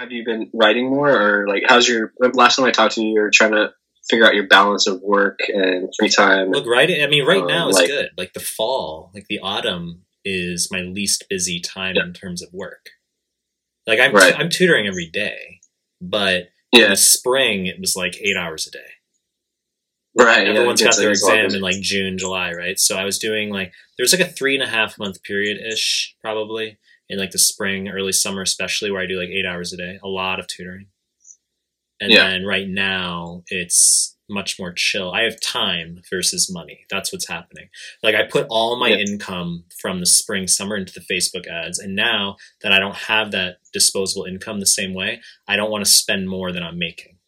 have you been writing more, or like how's your last time I talked to you? You're trying to figure out your balance of work and free time. Look, writing. I mean, right Um, now is like- good. Like the fall, like the autumn is my least busy time Yeah. in terms of work. Like I'm Right. I'm tutoring every day, but in yeah, the spring it was like eight hours a day. right. yeah, Everyone's it got their it's a lot exam in like June, July, right? So I was doing like there's like a three and a half month period ish, probably in like the spring, early summer, especially where I do like eight hours a day, a lot of tutoring. And Yeah. then right now it's much more chill. I have time versus money. That's what's happening. Like I put all my income from the spring, summer into the Facebook ads, and now that I don't have that disposable income the same way, I don't want to spend more than I'm making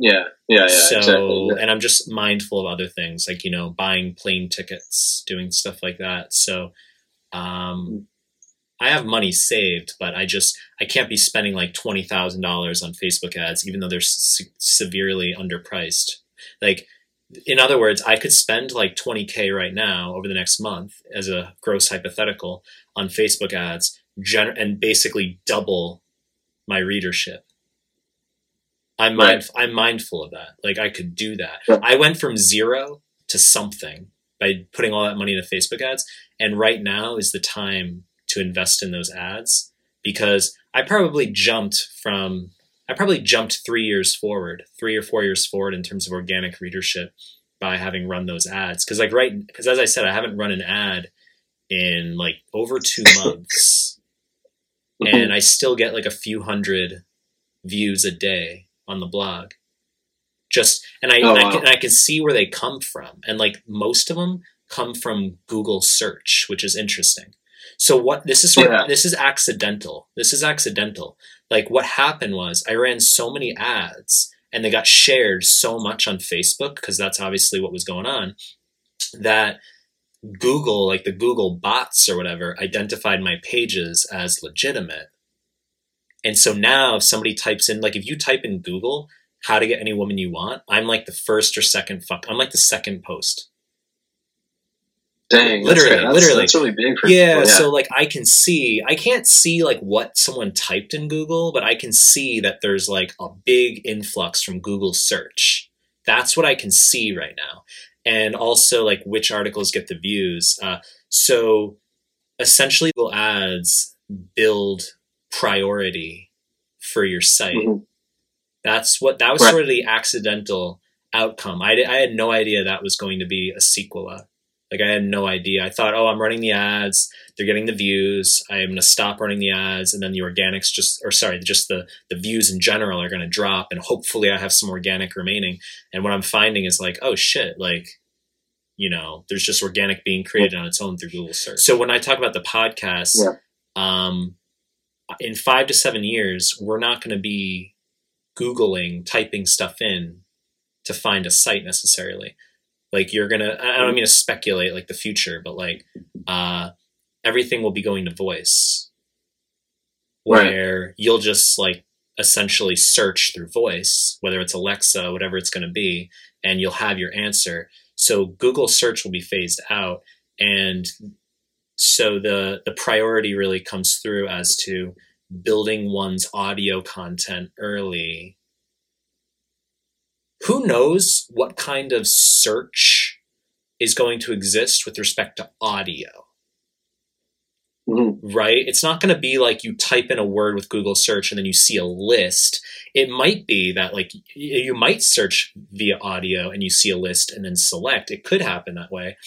Yeah, yeah, yeah. so exactly. and i'm just mindful of other things like you know buying plane tickets doing stuff like that so um i have money saved but i just i can't be spending like $20000 on facebook ads even though they're se- severely underpriced like in other words i could spend like 20k right now over the next month as a gross hypothetical on facebook ads gen- and basically double my readership I'm Right. I'm mindful of that. Like I could do that. Yeah. I went from zero to something by putting all that money into Facebook ads, and right now is the time to invest in those ads because I probably jumped from I probably jumped three years forward, three or four years forward in terms of organic readership by having run those ads. Because like right, because as I said, I haven't run an ad in like over two months and I still get like a few hundred views a day on the blog. Just and I, Oh, and I, wow. can, and I can see where they come from, and like most of them come from Google search, which is interesting. So what this is sort Yeah. of, this is accidental. This is accidental. Like what happened was I ran so many ads and they got shared so much on Facebook because that's obviously what was going on that Google, like the Google bots or whatever, identified my pages as legitimate. And so now if somebody types in, like if you type in Google, how to get any woman you want, I'm like the first or second fuck, I'm like the second post. Dang, Literally, that's, literally. that's really big for Yeah, people. so like I can see, I can't see like what someone typed in Google, but I can see that there's like a big influx from Google search. That's what I can see right now. And also like which articles get the views. Uh, so essentially Google ads build priority for your site. Mhm. That's what, that was Right. sort of the accidental outcome. I, I had no idea that was going to be a sequel. Like I had no idea. I thought, oh, I'm running the ads. They're getting the views. I'm going to stop running the ads, and then the organics just, or sorry, just the the views in general are going to drop, and hopefully I have some organic remaining. And what I'm finding is like, oh shit, like, you know, there's just organic being created on its own through Google search. So when I talk about the podcast, Yeah. um, in five to seven years, we're not going to be googling, typing stuff in to find a site necessarily like you're gonna i don't mean to speculate like the future but like uh everything will be going to voice. Right. where you'll just like essentially search through voice whether it's alexa whatever it's going to be and you'll have your answer. So google search will be phased out and so the the priority really comes through as to building one's audio content early who knows what kind of search is going to exist with respect to audio? Mhm. right? It's not going to be like you type in a word with google search and then you see a list. It might be that like you might search via audio and you see a list and then select. It could happen that way.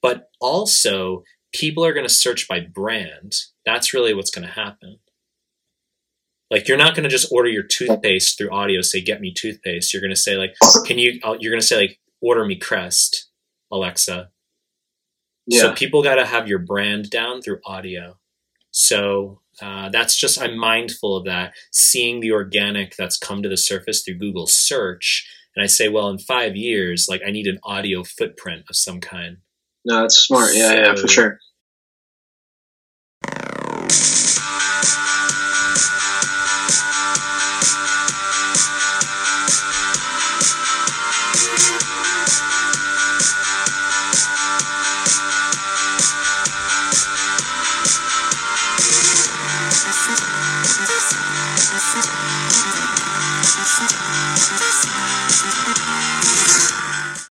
But also people are going to search by brand. That's really what's going to happen like you're not going to just order your toothpaste through audio say get me toothpaste you're going to say like can you uh, you're going to say like order me crest alexa Yeah. so people got to have your brand down through audio. So uh, that's just I'm mindful of that. Seeing the organic that's come to the surface through Google search, and I say, well, in five years, like I need an audio footprint of some kind. no, that's smart. Yeah, yeah, for sure.